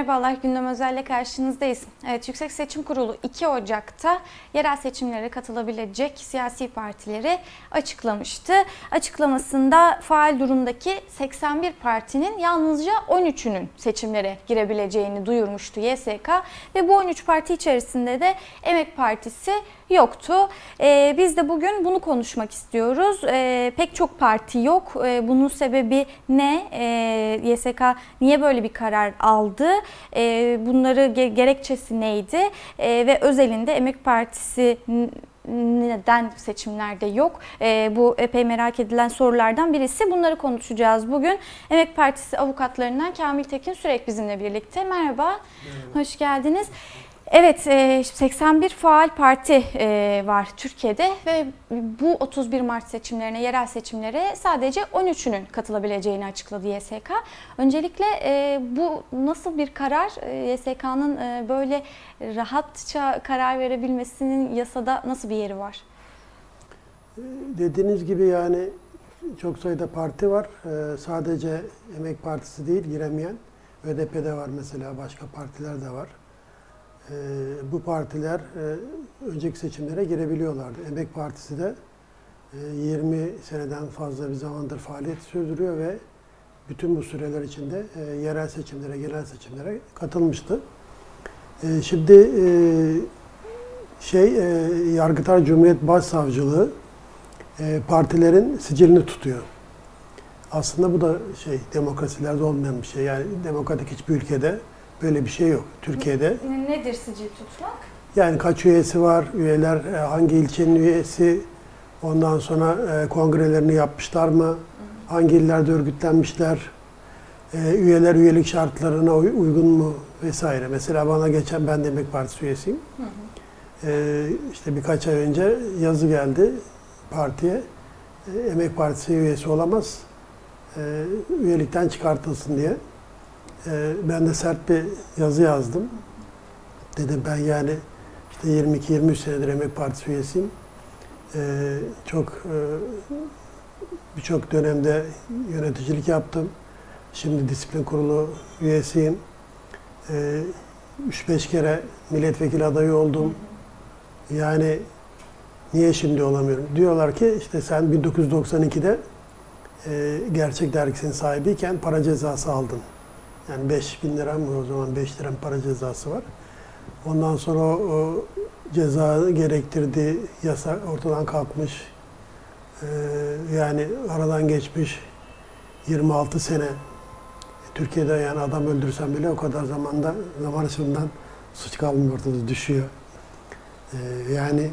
Merhabalar, Gündem Özel'le karşınızdayız. Evet, Yüksek Seçim Kurulu 2 Ocak'ta yerel seçimlere katılabilecek siyasi partileri açıklamıştı. Açıklamasında faal durumdaki 81 partinin yalnızca 13'ünün seçimlere girebileceğini duyurmuştu YSK ve bu 13 parti içerisinde de Emek Partisi yoktu. Ee, biz de bugün bunu konuşmak istiyoruz. Ee, pek çok parti yok. Ee, bunun sebebi ne? Ee, YSK niye böyle bir karar aldı? Ee, bunları ge- gerekçesi neydi? Ee, ve özelinde Emek Partisi neden seçimlerde yok? Ee, bu epey merak edilen sorulardan birisi. Bunları konuşacağız bugün. Emek Partisi avukatlarından Kamil Tekin Sürek bizimle birlikte. Merhaba, hoş geldiniz. Evet, e, 81 faal parti e, var Türkiye'de ve bu 31 Mart seçimlerine, yerel seçimlere sadece 13'ünün katılabileceğini açıkladı YSK. Öncelikle e, bu nasıl bir karar? E, YSK'nın e, böyle rahatça karar verebilmesinin yasada nasıl bir yeri var? Dediğiniz gibi yani çok sayıda parti var. Sadece Emek Partisi değil giremeyen. ÖDP'de var mesela başka partiler de var. Ee, bu partiler e, önceki seçimlere girebiliyorlardı. Emek Partisi de e, 20 seneden fazla bir zamandır faaliyet sürdürüyor ve bütün bu süreler içinde e, yerel seçimlere, genel seçimlere katılmıştı. E, şimdi e, şey e, Yargıtay Cumhuriyet Başsavcılığı e, partilerin sicilini tutuyor. Aslında bu da şey demokrasilerde olmayan bir şey. Yani demokratik hiçbir ülkede böyle bir şey yok. Türkiye'de Nedir sicil tutmak? yani kaç üyesi var, üyeler e, hangi ilçenin üyesi, ondan sonra e, kongrelerini yapmışlar mı, hangi illerde örgütlenmişler, e, üyeler üyelik şartlarına uy- uygun mu vesaire. Mesela bana geçen ben de Emek Partisi üyesiyim. E, işte birkaç ay önce yazı geldi partiye. Emek Partisi üyesi olamaz, üyelikten çıkartılsın diye. E, ben de sert bir yazı yazdım. Dedim ben yani işte 22-23 senedir Emek Partisi üyesiyim. Ee, çok e, birçok dönemde yöneticilik yaptım. Şimdi disiplin kurulu üyesiyim. Ee, 3-5 kere milletvekili adayı oldum. Yani niye şimdi olamıyorum? Diyorlar ki işte sen 1992'de e, Gerçek Dergisi'nin sahibiyken para cezası aldın. Yani 5 bin lira mı o zaman 5 lira para cezası var. Ondan sonra o, ceza gerektirdiği yasa ortadan kalkmış. Ee, yani aradan geçmiş 26 sene. Türkiye'de yani adam öldürsen bile o kadar zamanda zaman açısından suç kalmıyor ortada düşüyor. Ee, yani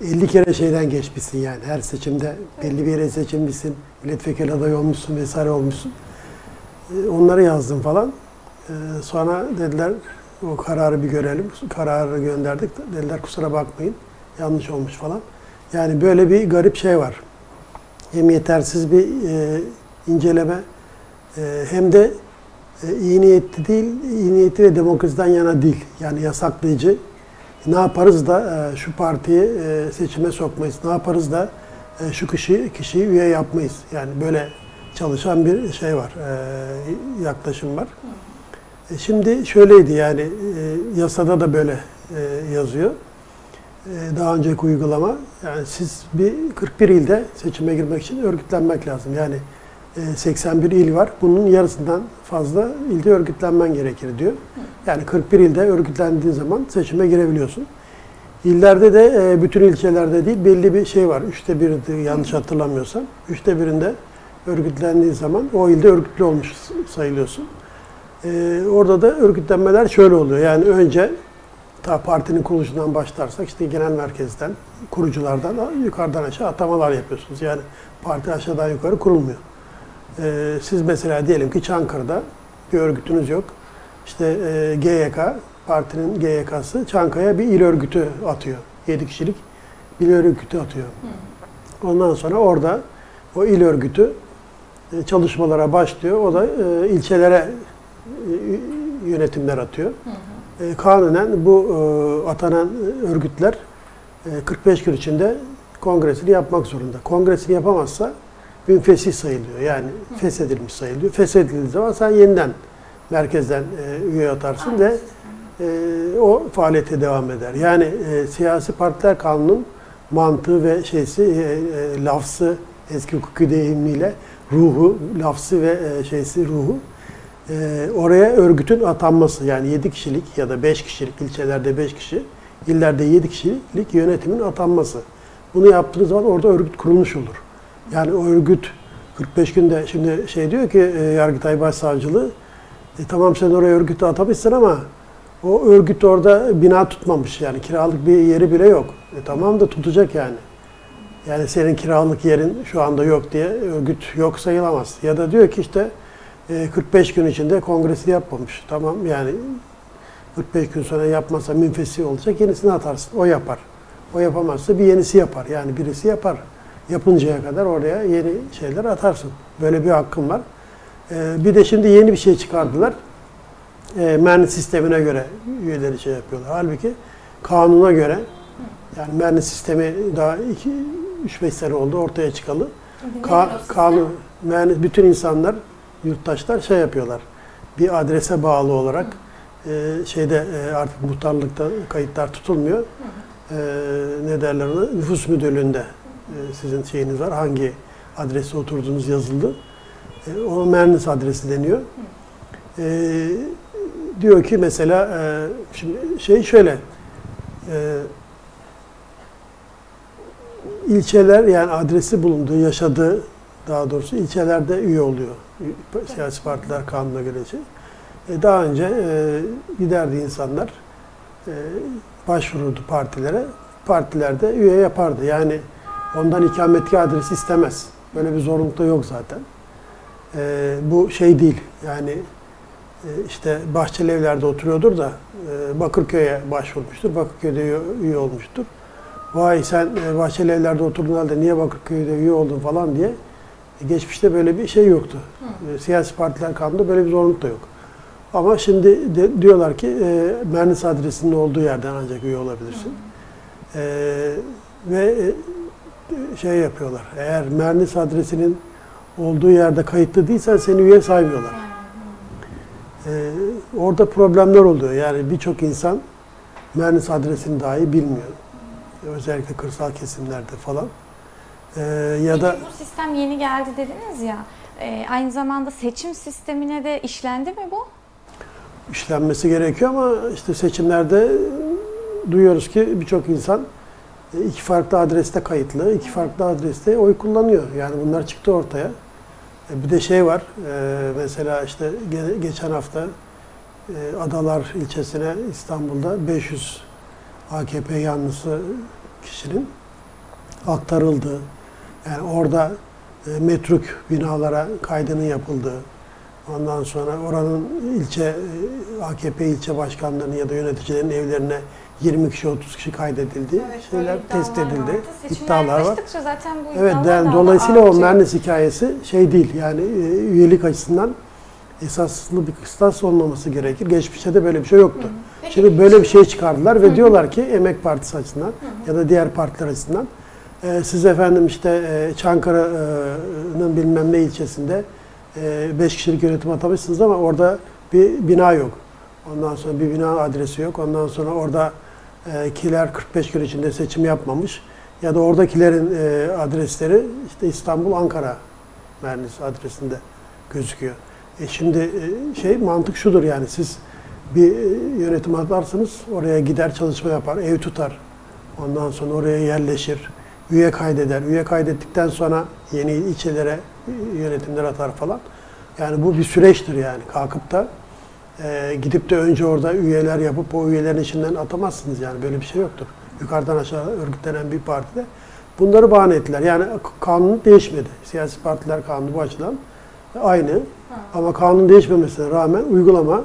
50 kere şeyden geçmişsin yani her seçimde belli bir yere seçilmişsin, milletvekili adayı olmuşsun vesaire olmuşsun. Onları yazdım falan. Ee, sonra dediler o kararı bir görelim. Kararı gönderdik. Dediler kusura bakmayın. Yanlış olmuş falan. Yani böyle bir garip şey var. Hem yetersiz bir e, inceleme e, hem de e, iyi niyetli değil, iyi niyetli ve demokrasiden yana değil. Yani yasaklayıcı. Ne yaparız da e, şu partiyi e, seçime sokmayız? Ne yaparız da e, şu kişi kişiyi üye yapmayız? Yani böyle çalışan bir şey var, e, yaklaşım var. E, Şimdi şöyleydi yani e, yasada da böyle e, yazıyor. E, daha önceki uygulama yani siz bir 41 ilde seçime girmek için örgütlenmek lazım. Yani e, 81 il var. Bunun yarısından fazla ilde örgütlenmen gerekir diyor. Yani 41 ilde örgütlendiğin zaman seçime girebiliyorsun. İllerde de e, bütün ilçelerde değil belli bir şey var. Üçte biri yanlış hatırlamıyorsam. Üçte birinde örgütlendiğin zaman o ilde örgütlü olmuş sayılıyorsun. Ee, orada da örgütlenmeler şöyle oluyor. Yani önce ta partinin kuruluşundan başlarsak işte genel merkezden, kuruculardan yukarıdan aşağı atamalar yapıyorsunuz. Yani parti aşağıdan yukarı kurulmuyor. Ee, siz mesela diyelim ki Çankırı'da bir örgütünüz yok. İşte e, GYK, partinin GYK'sı Çankaya bir il örgütü atıyor. 7 kişilik bir il örgütü atıyor. Ondan sonra orada o il örgütü çalışmalara başlıyor. O da e, ilçelere e, yönetimler atıyor. E, kanunen bu e, atanan örgütler e, 45 gün içinde kongresini yapmak zorunda. Kongresini yapamazsa münfesih sayılıyor. Yani feshedilmiş sayılıyor. Feshedildiği zaman sen yeniden merkezden e, üye atarsın ve e, o faaliyete devam eder. Yani e, siyasi partiler kanunun mantığı ve şeysi e, e, lafzı eski hukuki deyimiyle ruhu, lafzı ve e, şeysi ruhu e, oraya örgütün atanması yani 7 kişilik ya da 5 kişilik ilçelerde 5 kişi, illerde 7 kişilik yönetimin atanması. Bunu yaptığınız zaman orada örgüt kurulmuş olur. Yani o örgüt 45 günde şimdi şey diyor ki e, Yargıtay Başsavcılığı e, tamam sen oraya örgütü atamışsın ama o örgüt orada bina tutmamış yani kiralık bir yeri bile yok. E, tamam da tutacak yani. Yani senin kiralık yerin şu anda yok diye örgüt yok sayılamaz. Ya da diyor ki işte e, 45 gün içinde kongresi yapmamış. Tamam yani 45 gün sonra yapmazsa münfesi olacak yenisini atarsın. O yapar. O yapamazsa bir yenisi yapar. Yani birisi yapar. Yapıncaya kadar oraya yeni şeyler atarsın. Böyle bir hakkın var. E, bir de şimdi yeni bir şey çıkardılar. E, merni sistemine göre üyeleri şey yapıyorlar. Halbuki kanuna göre yani merni sistemi daha 3-5 sene oldu ortaya çıkalı. Ka- kanun, yani bütün insanlar, yurttaşlar şey yapıyorlar. Bir adrese bağlı olarak e, şeyde e, artık muhtarlıkta kayıtlar tutulmuyor. E, ne derler ona? Nüfus müdürlüğünde e, sizin şeyiniz var. Hangi adrese oturduğunuz yazıldı. E, o Mernis adresi deniyor. E, diyor ki mesela e, şimdi şey şöyle e, ilçeler yani adresi bulunduğu, yaşadığı daha doğrusu ilçelerde üye oluyor. Siyasi partiler kanuna göre şey. E, daha önce e, giderdi insanlar e, başvururdu partilere. Partilerde üye yapardı. Yani ondan ikametgah adresi istemez. Böyle bir zorunluluk da yok zaten. E, bu şey değil. Yani e, işte Bahçeli Evler'de oturuyordur da e, Bakırköy'e başvurmuştur. Bakırköy'de üye, üye olmuştur. Vay sen e, Bahçeli Evler'de oturduğun halde niye Bakırköy'de üye oldun falan diye. E, geçmişte böyle bir şey yoktu. E, siyasi partiler kanunda böyle bir zorunluluk da yok. Ama şimdi de, diyorlar ki e, Mernis adresinin olduğu yerden ancak üye olabilirsin. E, ve e, şey yapıyorlar. Eğer Mernis adresinin olduğu yerde kayıtlı değilsen seni üye saymıyorlar. E, orada problemler oluyor. Yani birçok insan Mernis adresini dahi bilmiyor. Özellikle kırsal kesimlerde falan. E, ya Peki da bu sistem yeni geldi dediniz ya. e, aynı zamanda seçim sistemine de işlendi mi bu? işlenmesi gerekiyor ama işte seçimlerde duyuyoruz ki birçok insan e, iki farklı adreste kayıtlı, iki farklı adreste oy kullanıyor. Yani bunlar çıktı ortaya. E, Bir de şey var, e, mesela işte ge- geçen hafta Adalar ilçesine İstanbul'da 500 AKP yanlısı kişinin aktarıldığı, yani orada e, metruk binalara kaydının yapıldığı, Ondan sonra oranın ilçe e, AKP ilçe başkanlarının ya da yöneticilerin evlerine 20 kişi 30 kişi kaydedildi. şeyler test edildi. İddialar var. zaten bu Evet yani dolayısıyla o. Mernis hikayesi şey değil yani e, üyelik açısından esaslı bir kıstas olmaması gerekir. Geçmişte de böyle bir şey yoktu. Peki, Şimdi böyle bir şey çıkardılar ve diyorlar ki Emek Partisi açısından ya da diğer partiler açısından e, siz efendim işte e, Çankırı'nın bilmem ne ilçesinde 5 kişilik yönetim atamışsınız ama orada bir bina yok. Ondan sonra bir bina adresi yok. Ondan sonra orada e, kiler 45 gün içinde seçim yapmamış. Ya da oradakilerin e, adresleri işte İstanbul, Ankara Mernis adresinde gözüküyor. E şimdi e, şey mantık şudur yani siz bir e, yönetim atarsınız oraya gider çalışma yapar, ev tutar. Ondan sonra oraya yerleşir, üye kaydeder. Üye kaydettikten sonra yeni ilçelere e, yönetimler atar falan. Yani bu bir süreçtir yani. Kalkıp da e, gidip de önce orada üyeler yapıp o üyelerin içinden atamazsınız yani. Böyle bir şey yoktur. Yukarıdan aşağı örgütlenen bir partide. Bunları bahane ettiler. Yani kanun değişmedi. Siyasi partiler kanunu bu açıdan aynı. Ama kanun değişmemesine rağmen uygulama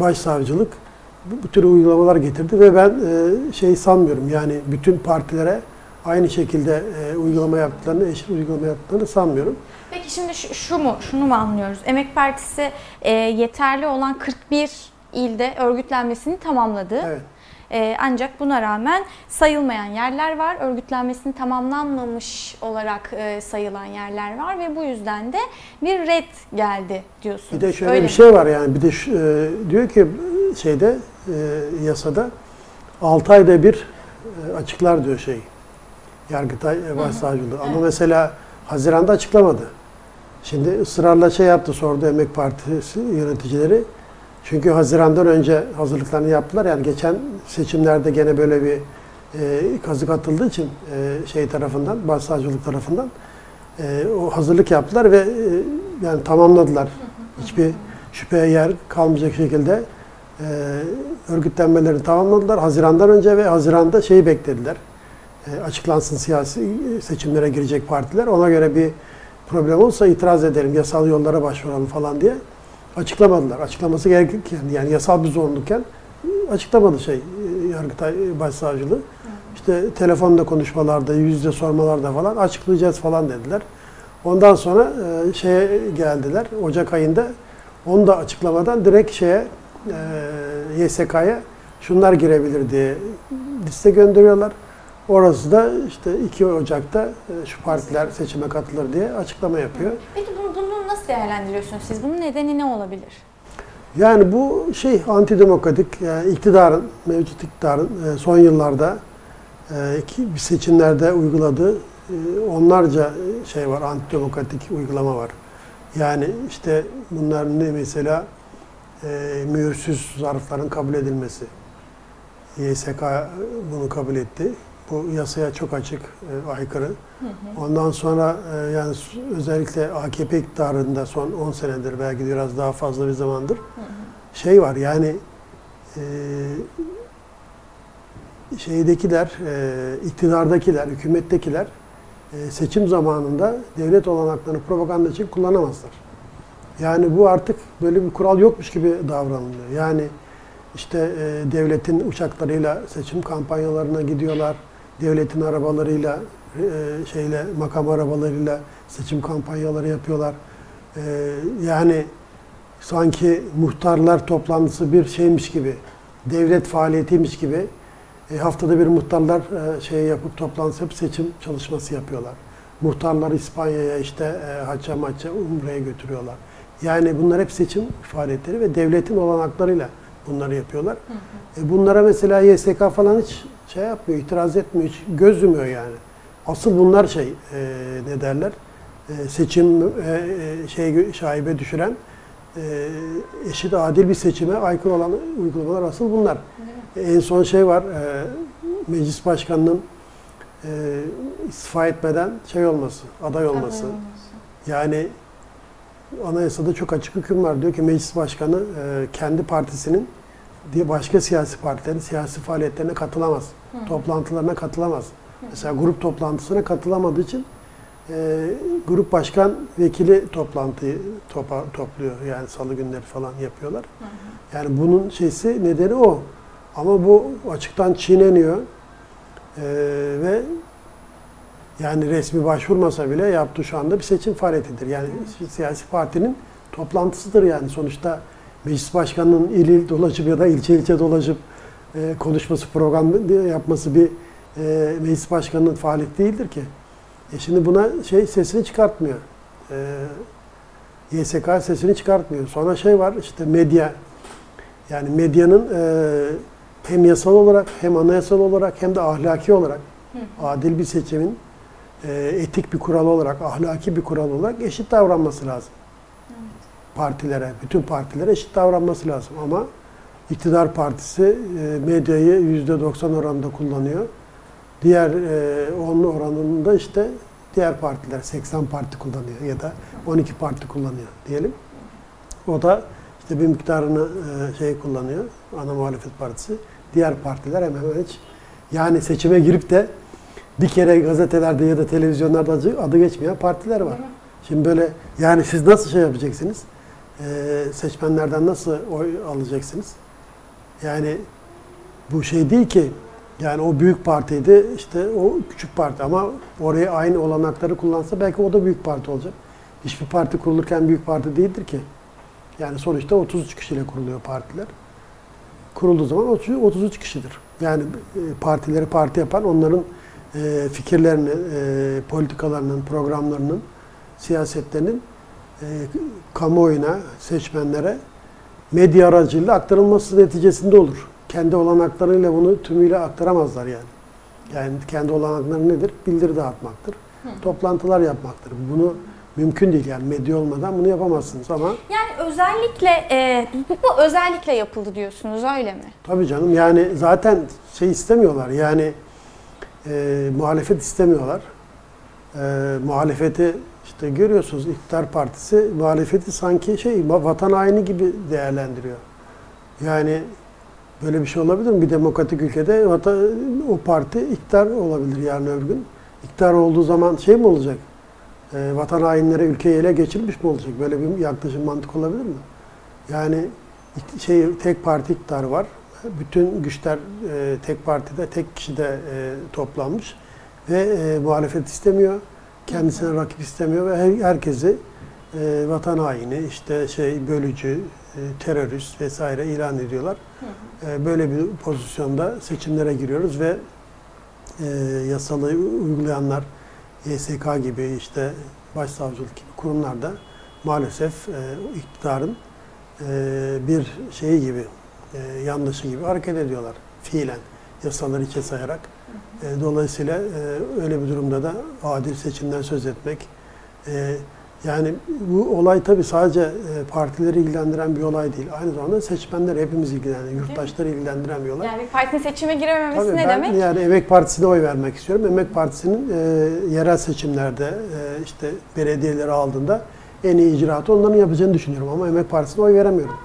başsavcılık bu, bu tür uygulamalar getirdi ve ben e, şey sanmıyorum yani bütün partilere aynı şekilde e, uygulama yaptıklarını, eşit uygulama yaptıklarını sanmıyorum. Peki şimdi şu, şu mu, şunu mu anlıyoruz? Emek Partisi e, yeterli olan 41 ilde örgütlenmesini tamamladı. Evet. E, ancak buna rağmen sayılmayan yerler var. Örgütlenmesini tamamlanmamış olarak e, sayılan yerler var ve bu yüzden de bir red geldi diyorsunuz. Bir de şöyle Öyle bir mi? şey var yani bir de şu- e, diyor ki şeyde e, yasada 6 ayda bir e, açıklar diyor şey. Yargıtay e, Başsavcılığı. Ama Evet. mesela Haziran'da açıklamadı. Şimdi ısrarla şey yaptı sordu Emek Partisi yöneticileri. Çünkü Haziran'dan önce hazırlıklarını yaptılar. Yani geçen seçimlerde gene böyle bir e, kazık atıldığı için e, şey tarafından, Başsavcılık tarafından e, o hazırlık yaptılar ve e, yani tamamladılar. Hiçbir şüpheye yer kalmayacak şekilde e, örgütlenmelerini tamamladılar. Haziran'dan önce ve Haziran'da şeyi beklediler. E, açıklansın siyasi e, seçimlere girecek partiler. Ona göre bir problem olsa itiraz edelim, yasal yollara başvuralım falan diye açıklamadılar. Açıklaması gerekirken yani yasal bir zorunlulken e, açıklamadı şey e, Yargıtay Başsavcılığı. İşte telefonda konuşmalarda, yüz yüze sormalarda falan açıklayacağız falan dediler. Ondan sonra e, şeye geldiler Ocak ayında. Onu da açıklamadan direkt şeye e, YSK'ya şunlar girebilir diye liste gönderiyorlar. Orası da işte 2 Ocak'ta e, şu partiler seçime katılır diye açıklama yapıyor. Peki bunu, bunu nasıl değerlendiriyorsunuz siz? Bunun nedeni ne olabilir? Yani bu şey antidemokratik, yani iktidarın, mevcut iktidarın e, son yıllarda e, iki seçimlerde uyguladığı e, onlarca şey var, antidemokratik uygulama var. Yani işte bunlar ne mesela e, mühürsüz zarfların kabul edilmesi. YSK bunu kabul etti. Bu yasaya çok açık, e, aykırı. Ondan sonra e, yani özellikle AKP iktidarında son 10 senedir belki biraz daha fazla bir zamandır şey var yani e, şeydekiler, e, iktidardakiler, hükümettekiler e, seçim zamanında devlet olanaklarını propaganda için kullanamazlar. Yani bu artık böyle bir kural yokmuş gibi davranılıyor. Yani işte e, devletin uçaklarıyla seçim kampanyalarına gidiyorlar. Devletin arabalarıyla, e, şeyle makam arabalarıyla seçim kampanyaları yapıyorlar. E, yani sanki muhtarlar toplantısı bir şeymiş gibi, devlet faaliyetiymiş gibi e, haftada bir muhtarlar e, şey yapıp toplantısı yapıp seçim çalışması yapıyorlar. Muhtarlar İspanya'ya işte e, hacca maça umreye götürüyorlar. Yani bunlar hep seçim faaliyetleri ve devletin olanaklarıyla bunları yapıyorlar. E, bunlara mesela YSK falan hiç şey yapmıyor, itiraz etmiyor, hiç göz yumuyor yani. Asıl bunlar şey e, ne derler? E, seçim e, e, şey şaibe düşüren e, eşit adil bir seçime aykırı olan uygulamalar asıl bunlar. E, En son şey var, e, meclis başkanının e, istifa etmeden şey olması, aday olması. Yani anayasada çok açık hüküm var. Diyor ki meclis başkanı e, kendi partisinin diye başka siyasi partilerin siyasi faaliyetlerine katılamaz. Toplantılarına katılamaz. Mesela grup toplantısına katılamadığı için e, grup başkan vekili toplantıyı topa, topluyor. Yani salı günleri falan yapıyorlar. Yani bunun şeysi nedeni o. Ama bu açıktan çiğneniyor. E, ve yani resmi başvurmasa bile yaptığı şu anda bir seçim faaliyetidir. Yani siyasi partinin toplantısıdır yani sonuçta meclis başkanının il il dolaşıp ya da ilçe ilçe dolaşıp e, konuşması, program yapması bir e, meclis başkanının faaliyeti değildir ki. E şimdi buna şey sesini çıkartmıyor. E, YSK sesini çıkartmıyor. Sonra şey var işte medya. Yani medyanın e, hem yasal olarak hem anayasal olarak hem de ahlaki olarak adil bir seçimin etik bir kural olarak, ahlaki bir kural olarak eşit davranması lazım. Partilere, bütün partilere eşit davranması lazım. Ama iktidar partisi e, medyayı %90 oranında kullanıyor. Diğer e, onun oranında işte diğer partiler 80 parti kullanıyor ya da 12 parti kullanıyor diyelim. O da işte bir miktarını e, şey kullanıyor, ana muhalefet partisi. Diğer partiler hemen hiç yani seçime girip de bir kere gazetelerde ya da televizyonlarda adı, geçmeyen partiler var. Şimdi böyle yani siz nasıl şey yapacaksınız? Ee, seçmenlerden nasıl oy alacaksınız? Yani bu şey değil ki yani o büyük partiydi işte o küçük parti ama oraya aynı olanakları kullansa belki o da büyük parti olacak. Hiçbir parti kurulurken büyük parti değildir ki. Yani sonuçta 33 kişiyle kuruluyor partiler. Kurulduğu zaman 33 kişidir. Yani e, partileri parti yapan onların e, fikirlerini, e, politikalarının, programlarının, siyasetlerinin e, kamuoyuna, seçmenlere medya aracılığıyla aktarılması neticesinde olur. Kendi olanaklarıyla bunu tümüyle aktaramazlar yani. Yani kendi olanakları nedir? Bildiri dağıtmaktır. Toplantılar yapmaktır. Bunu mümkün değil yani medya olmadan bunu yapamazsınız ama Yani özellikle e, bu, bu özellikle yapıldı diyorsunuz öyle mi? tabii canım yani zaten şey istemiyorlar yani e, muhalefet istemiyorlar. E, muhalefeti işte görüyorsunuz iktidar partisi muhalefeti sanki şey va- vatan haini gibi değerlendiriyor. Yani böyle bir şey olabilir mi? Bir demokratik ülkede vatan, o parti iktidar olabilir yarın öbür gün. İktidar olduğu zaman şey mi olacak? E, vatan hainleri ülkeyi ele geçirmiş mi olacak? Böyle bir yaklaşım mantık olabilir mi? Yani şey tek parti iktidarı var. Bütün güçler e, tek partide, tek kişide e, toplanmış ve e, muhalefet istemiyor. Kendisine rakip istemiyor ve her, herkesi e, vatan haini, işte şey bölücü, e, terörist vesaire ilan ediyorlar. E, böyle bir pozisyonda seçimlere giriyoruz ve e, yasalı uygulayanlar YSK gibi işte başsavcılık gibi kurumlarda maalesef e, iktidarın e, bir şeyi gibi e, yanlışı gibi hareket ediyorlar fiilen yasaları içe sayarak. E, dolayısıyla e, öyle bir durumda da adil seçimden söz etmek e, yani bu olay tabii sadece e, partileri ilgilendiren bir olay değil. Aynı zamanda seçmenler hepimiz ilgilendiren, yurttaşları ilgilendiren bir olay. Yani bir partinin seçime girememesi Tabii ne ben demek? yani Emek Partisi'ne oy vermek istiyorum. Emek Partisi'nin e, yerel seçimlerde e, işte belediyeleri aldığında en iyi icraatı onların yapacağını düşünüyorum. Ama Emek Partisi'ne oy veremiyorum.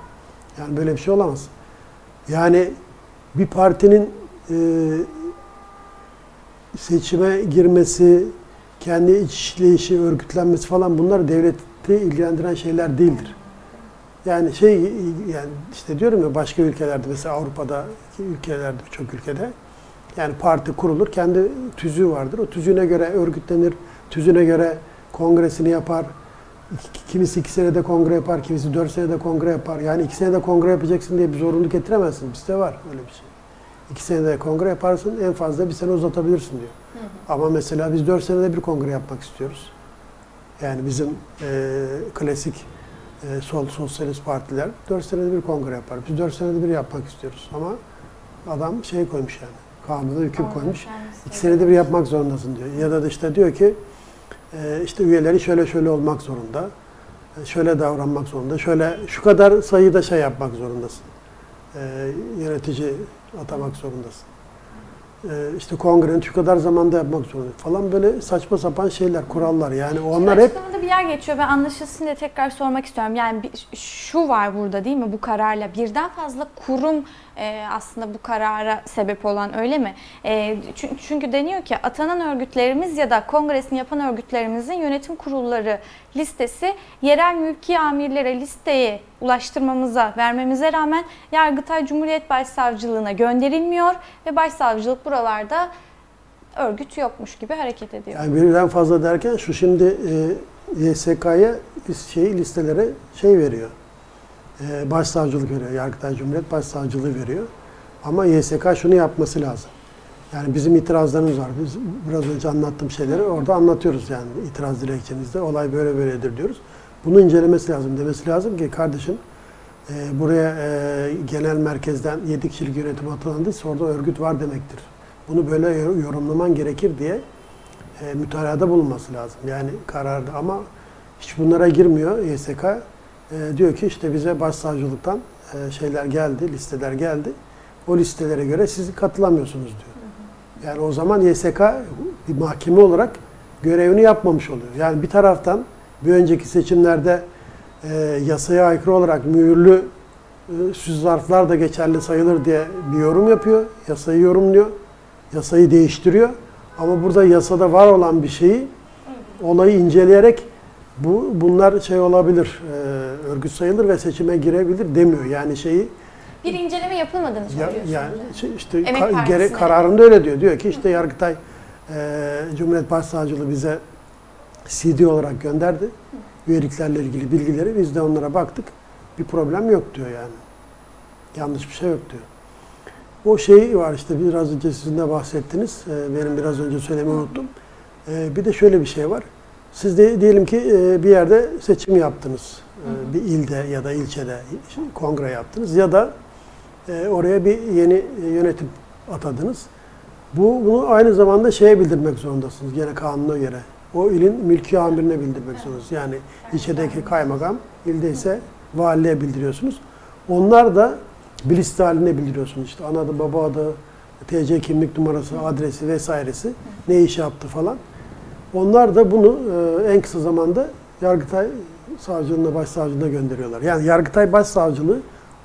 Yani böyle bir şey olamaz. Yani bir partinin e, seçime girmesi, kendi işleyişi, örgütlenmesi falan bunlar devleti ilgilendiren şeyler değildir. Yani şey yani işte diyorum ya başka ülkelerde mesela Avrupa'da ülkelerde birçok ülkede yani parti kurulur kendi tüzüğü vardır. O tüzüğüne göre örgütlenir, tüzüğüne göre kongresini yapar. Kimisi iki senede kongre yapar, kimisi dört senede kongre yapar. Yani iki senede kongre yapacaksın diye bir zorunluluk getiremezsin. Bizde var öyle bir şey. İki senede kongre yaparsın, en fazla bir sene uzatabilirsin diyor. Ama mesela biz dört senede bir kongre yapmak istiyoruz. Yani bizim e, klasik e, sol sosyalist partiler 4 senede bir kongre yapar. Biz 4 senede bir yapmak istiyoruz. Ama adam şey koymuş yani. Kanuna hüküm koymuş. İki senede bir yapmak zorundasın diyor. Ya da işte diyor ki işte üyeleri şöyle şöyle olmak zorunda. e, Şöyle davranmak zorunda. Şöyle şu kadar sayıda şey yapmak zorundasın. E, yönetici atamak zorundasın. E, işte kongrenin şu kadar zamanda yapmak zorunda falan böyle saçma sapan şeyler, kurallar. Yani onlar hep Açıklamada bir yer geçiyor ve anlaşılsın diye tekrar sormak istiyorum. Yani bir- şu var burada değil mi bu kararla birden fazla kurum e, aslında bu karara sebep olan öyle mi? E, çü- çünkü deniyor ki atanan örgütlerimiz ya da kongresini yapan örgütlerimizin yönetim kurulları listesi yerel mülki amirlere listeyi ulaştırmamıza vermemize rağmen Yargıtay Cumhuriyet Başsavcılığına gönderilmiyor ve başsavcılık buralarda örgüt yokmuş gibi hareket ediyor. Yani birden fazla derken şu şimdi e, YSK'ya şey listelere şey veriyor. E, başsavcılık veriyor. Yargıtay Cumhuriyet Başsavcılığı veriyor. Ama YSK şunu yapması lazım. Yani bizim itirazlarımız var. Biz biraz önce anlattığım şeyleri orada anlatıyoruz yani itiraz dilekçemizde. Olay böyle böyledir diyoruz. Bunu incelemesi lazım. Demesi lazım ki kardeşim e, buraya e, genel merkezden 7 kişilik yönetim atanındıysa orada örgüt var demektir. Bunu böyle yor- yorumlaman gerekir diye e, mütalada bulunması lazım. Yani kararda ama hiç bunlara girmiyor YSK. E, diyor ki işte bize başsavcılıktan e, şeyler geldi, listeler geldi. O listelere göre siz katılamıyorsunuz diyor. Yani o zaman YSK bir mahkeme olarak görevini yapmamış oluyor. Yani bir taraftan bir önceki seçimlerde e, yasaya aykırı olarak mühürlü e, süz zarflar da geçerli sayılır diye bir yorum yapıyor. Yasayı yorumluyor. Yasayı değiştiriyor. Ama burada yasada var olan bir şeyi olayı inceleyerek bu bunlar şey olabilir, e, örgüt sayılır ve seçime girebilir demiyor. Yani şeyi Bir inceleme yapılmadığını ya, söylüyorsunuz. yani şey işte ka- gere- kararında öyle diyor. Diyor ki işte Yargıtay e, Cumhuriyet Başsavcılığı bize CD olarak gönderdi. Üyeliklerle ilgili bilgileri biz de onlara baktık. Bir problem yok diyor yani. Yanlış bir şey yok diyor. O şey var işte biraz önce sizin de bahsettiniz. Ee, Benim biraz önce söylemeyi unuttum. Ee, Bir de şöyle bir şey var. Siz de diyelim ki e, bir yerde seçim yaptınız. Ee, Bir ilde ya da ilçede kongre yaptınız ya da e, oraya bir yeni yönetim atadınız. Bu bunu aynı zamanda şeye bildirmek zorundasınız gene kanuna göre. O ilin mülki amirine bildirmek zorundasınız. Yani ilçedeki kaymakam, ilde ise valiliğe bildiriyorsunuz. Onlar da bir liste haline bildiriyorsunuz. İşte ana adı, baba adı, TC kimlik numarası, adresi vesairesi, ne iş yaptı falan. Onlar da bunu e, en kısa zamanda Yargıtay Savcılığına, Başsavcılığına gönderiyorlar. Yani Yargıtay Başsavcılığı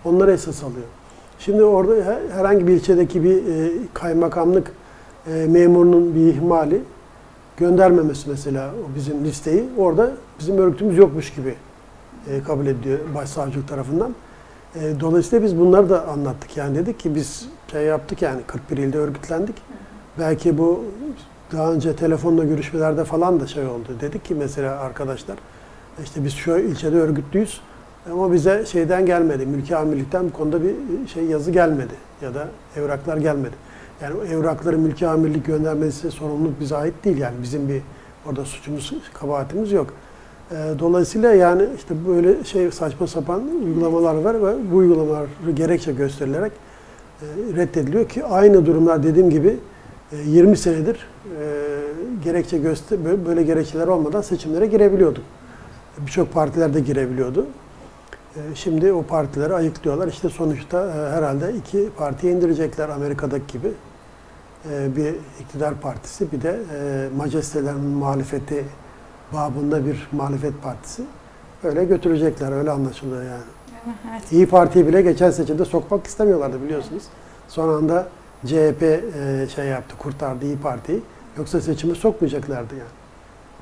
onları esas alıyor. Şimdi orada he- herhangi bir ilçedeki bir e, kaymakamlık e, memurunun bir ihmali göndermemesi mesela o bizim listeyi orada bizim örgütümüz yokmuş gibi kabul ediyor başsavcılık tarafından. Dolayısıyla biz bunları da anlattık. Yani dedik ki biz şey yaptık yani 41 ilde örgütlendik. Belki bu daha önce telefonla görüşmelerde falan da şey oldu. Dedik ki mesela arkadaşlar işte biz şu ilçede örgütlüyüz ama bize şeyden gelmedi, mülki amirlikten bu konuda bir şey yazı gelmedi ya da evraklar gelmedi. Yani evrakları mülki amirlik göndermesi sorumluluk bize ait değil yani bizim bir orada suçumuz, kabahatimiz yok. Dolayısıyla yani işte böyle şey saçma sapan uygulamalar var ve bu uygulamalar gerekçe gösterilerek reddediliyor ki aynı durumlar dediğim gibi 20 senedir e, gerekçe göster böyle- gerekçeler olmadan seçimlere girebiliyorduk. Birçok partiler de girebiliyordu. E, Şimdi o partileri ayıklıyorlar. İşte sonuçta e, herhalde iki partiye indirecekler Amerika'daki gibi. E, Bir iktidar partisi bir de e, majestelerin muhalefeti babında bir muhalefet partisi. Öyle götürecekler, öyle anlaşılıyor yani. Evet. İyi Parti'yi bile geçen seçimde sokmak istemiyorlardı biliyorsunuz. Son anda CHP e, şey yaptı, kurtardı İyi Parti'yi. Yoksa seçime sokmayacaklardı yani.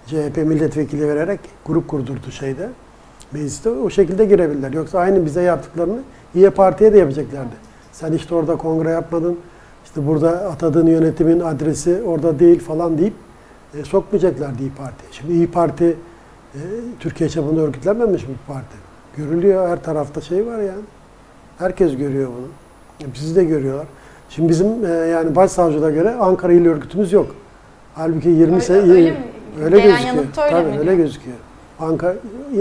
CHP milletvekili vererek grup kurdurdu şeyde. Mecliste o şekilde girebilirler. Yoksa aynı bize yaptıklarını İyi Parti'ye de yapacaklardı. Sen işte orada kongre yapmadın, işte burada atadığın yönetimin adresi orada değil falan deyip e, sokmayacaklardı İyi Parti. Şimdi İyi Parti e, Türkiye çapında örgütlenmemiş mi bir parti? Görülüyor her tarafta şey var yani. Herkes görüyor bunu. Bizi de görüyorlar. Şimdi bizim e, yani başsavcılığa göre Ankara İl Örgütümüz yok. Halbuki 20 Öyle- sene öyle öyle gözüküyor. öyle Tabii mi öyle gözüküyor. Ankara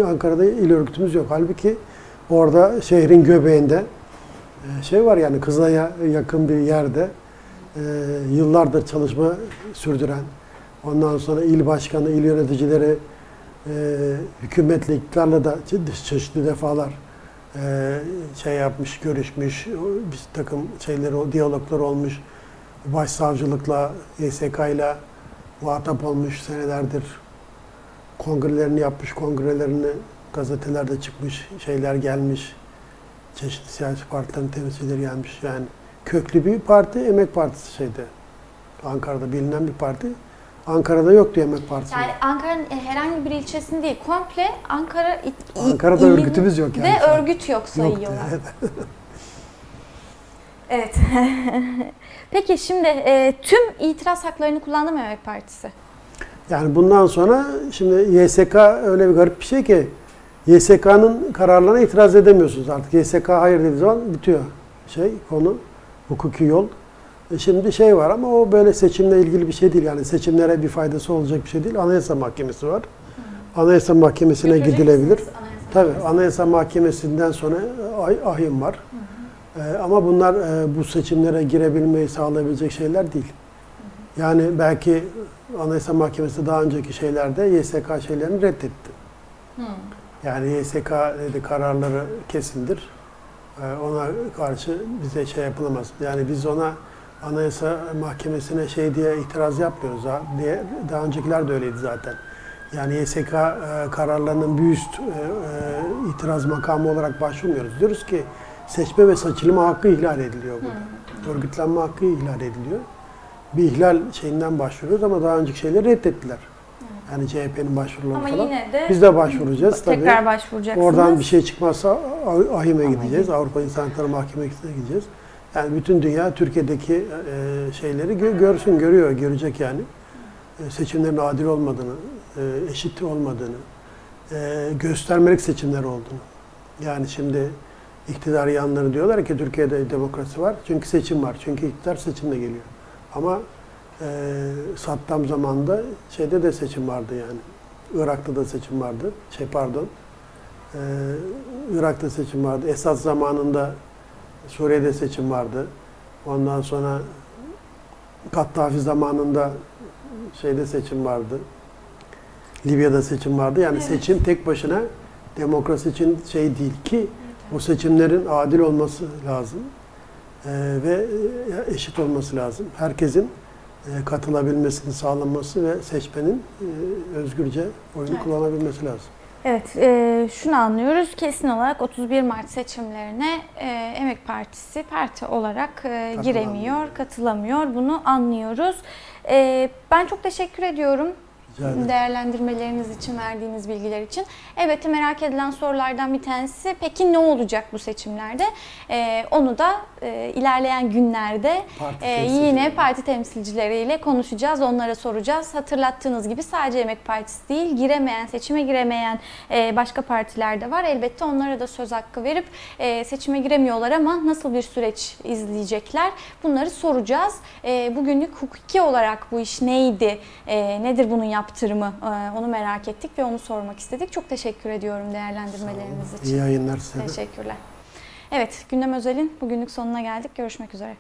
Ankara'da il örgütümüz yok. Halbuki orada şehrin göbeğinde e, şey var yani Kızılay'a yakın bir yerde e, yıllardır çalışma sürdüren ondan sonra il başkanı, il yöneticileri e, hükümetle, iktidarla da çe- çeşitli defalar e, şey yapmış, görüşmüş, bir takım şeyleri, diyaloglar olmuş. Başsavcılıkla, YSK'yla muhatap olmuş senelerdir. Kongrelerini yapmış, kongrelerini gazetelerde çıkmış, şeyler gelmiş. Çeşitli siyasi partilerin temsilcileri gelmiş. Yani köklü bir parti, Emek Partisi şeyde. Ankara'da bilinen bir parti. Ankara'da yoktu Emek Partisi. Yani Ankara'nın e, herhangi bir ilçesinde değil, komple Ankara il- Ankara'da örgütümüz yok yani. De örgüt yok sayıyorlar. evet. Evet. Peki şimdi e, tüm itiraz haklarını kullandı mı Emek Partisi? Yani bundan sonra şimdi YSK öyle bir garip bir şey ki YSK'nın kararlarına itiraz edemiyorsunuz artık. YSK hayır dediği zaman bitiyor şey konu hukuki yol. E şimdi şey var ama o böyle seçimle ilgili bir şey değil. Yani seçimlere bir faydası olacak bir şey değil. Anayasa Mahkemesi var. Anayasa Mahkemesi'ne Götürecek gidilebilir. Anayasa Tabii? Anayasa Mahkemesi'nden sonra ay, ahim var. Ee, ama bunlar e, bu seçimlere girebilmeyi sağlayabilecek şeyler değil. Yani belki Anayasa Mahkemesi daha önceki şeylerde YSK şeylerini reddetti. Hı. Yani YSK dedi kararları kesindir. Ee, ona karşı bize şey yapılamaz. Yani biz ona Anayasa Mahkemesi'ne şey diye itiraz yapmıyoruz diye daha öncekiler de öyleydi zaten. Yani YSK e, kararlarının bir üst e, e, itiraz makamı olarak başvurmuyoruz. Diyoruz ki seçme ve seçilme hakkı ihlal ediliyor burada. Örgütlenme hakkı ihlal ediliyor. Bir ihlal şeyinden başvuruyoruz ama daha önceki şeyleri reddettiler. Yani CHP'nin başvuruları Ama falan. yine de Biz de başvuracağız tabii. tekrar başvuracaksınız. Oradan bir şey çıkmazsa AİHM'e gideceğiz. Avrupa İnsan Hakları Mahkemesi'ne gideceğiz. Yani bütün dünya Türkiye'deki e, şeyleri gö- görsün, görüyor, görecek yani. E, seçimlerin adil olmadığını, e, eşit olmadığını, e, göstermelik seçimler olduğunu. Yani şimdi iktidar yanları diyorlar ki Türkiye'de demokrasi var. Çünkü seçim var. Çünkü iktidar seçimle geliyor. Ama e, Saddam zamanında şeyde de seçim vardı yani. Irak'ta da seçim vardı. Şey pardon. E, Irak'ta seçim vardı. Esad zamanında Suriye'de seçim vardı. Ondan sonra Kattafi zamanında şeyde seçim vardı. Libya'da seçim vardı. Yani Evet. seçim tek başına demokrasi için şey değil ki bu seçimlerin adil olması lazım Ee, ve e, eşit olması lazım. Herkesin e, katılabilmesini sağlanması ve seçmenin e, özgürce oyunu Evet. kullanabilmesi lazım. Evet, e, şunu anlıyoruz. Kesin olarak 31 Mart seçimlerine e, Emek Partisi parti olarak e, giremiyor, katılamıyor. Bunu anlıyoruz. E, ben çok teşekkür ediyorum. Değerlendirmeleriniz için, verdiğiniz bilgiler için. Elbette merak edilen sorulardan bir tanesi peki ne olacak bu seçimlerde? E, onu da e, ilerleyen günlerde Parti ee, temsilcileri. yine parti temsilcileriyle konuşacağız, onlara soracağız. Hatırlattığınız gibi sadece Emek Partisi değil, giremeyen, seçime giremeyen e, başka partiler de var. Elbette onlara da söz hakkı verip e, seçime giremiyorlar ama nasıl bir süreç izleyecekler bunları soracağız. E, Bugünlük hukuki olarak bu iş neydi, e, nedir bunun yaptırımı e, onu merak ettik ve onu sormak istedik. Çok teşekkür ediyorum değerlendirmeleriniz İyi için. yayınlar size. Teşekkürler. Evet, Gündem Özel'in bugünlük sonuna geldik. Görüşmek üzere.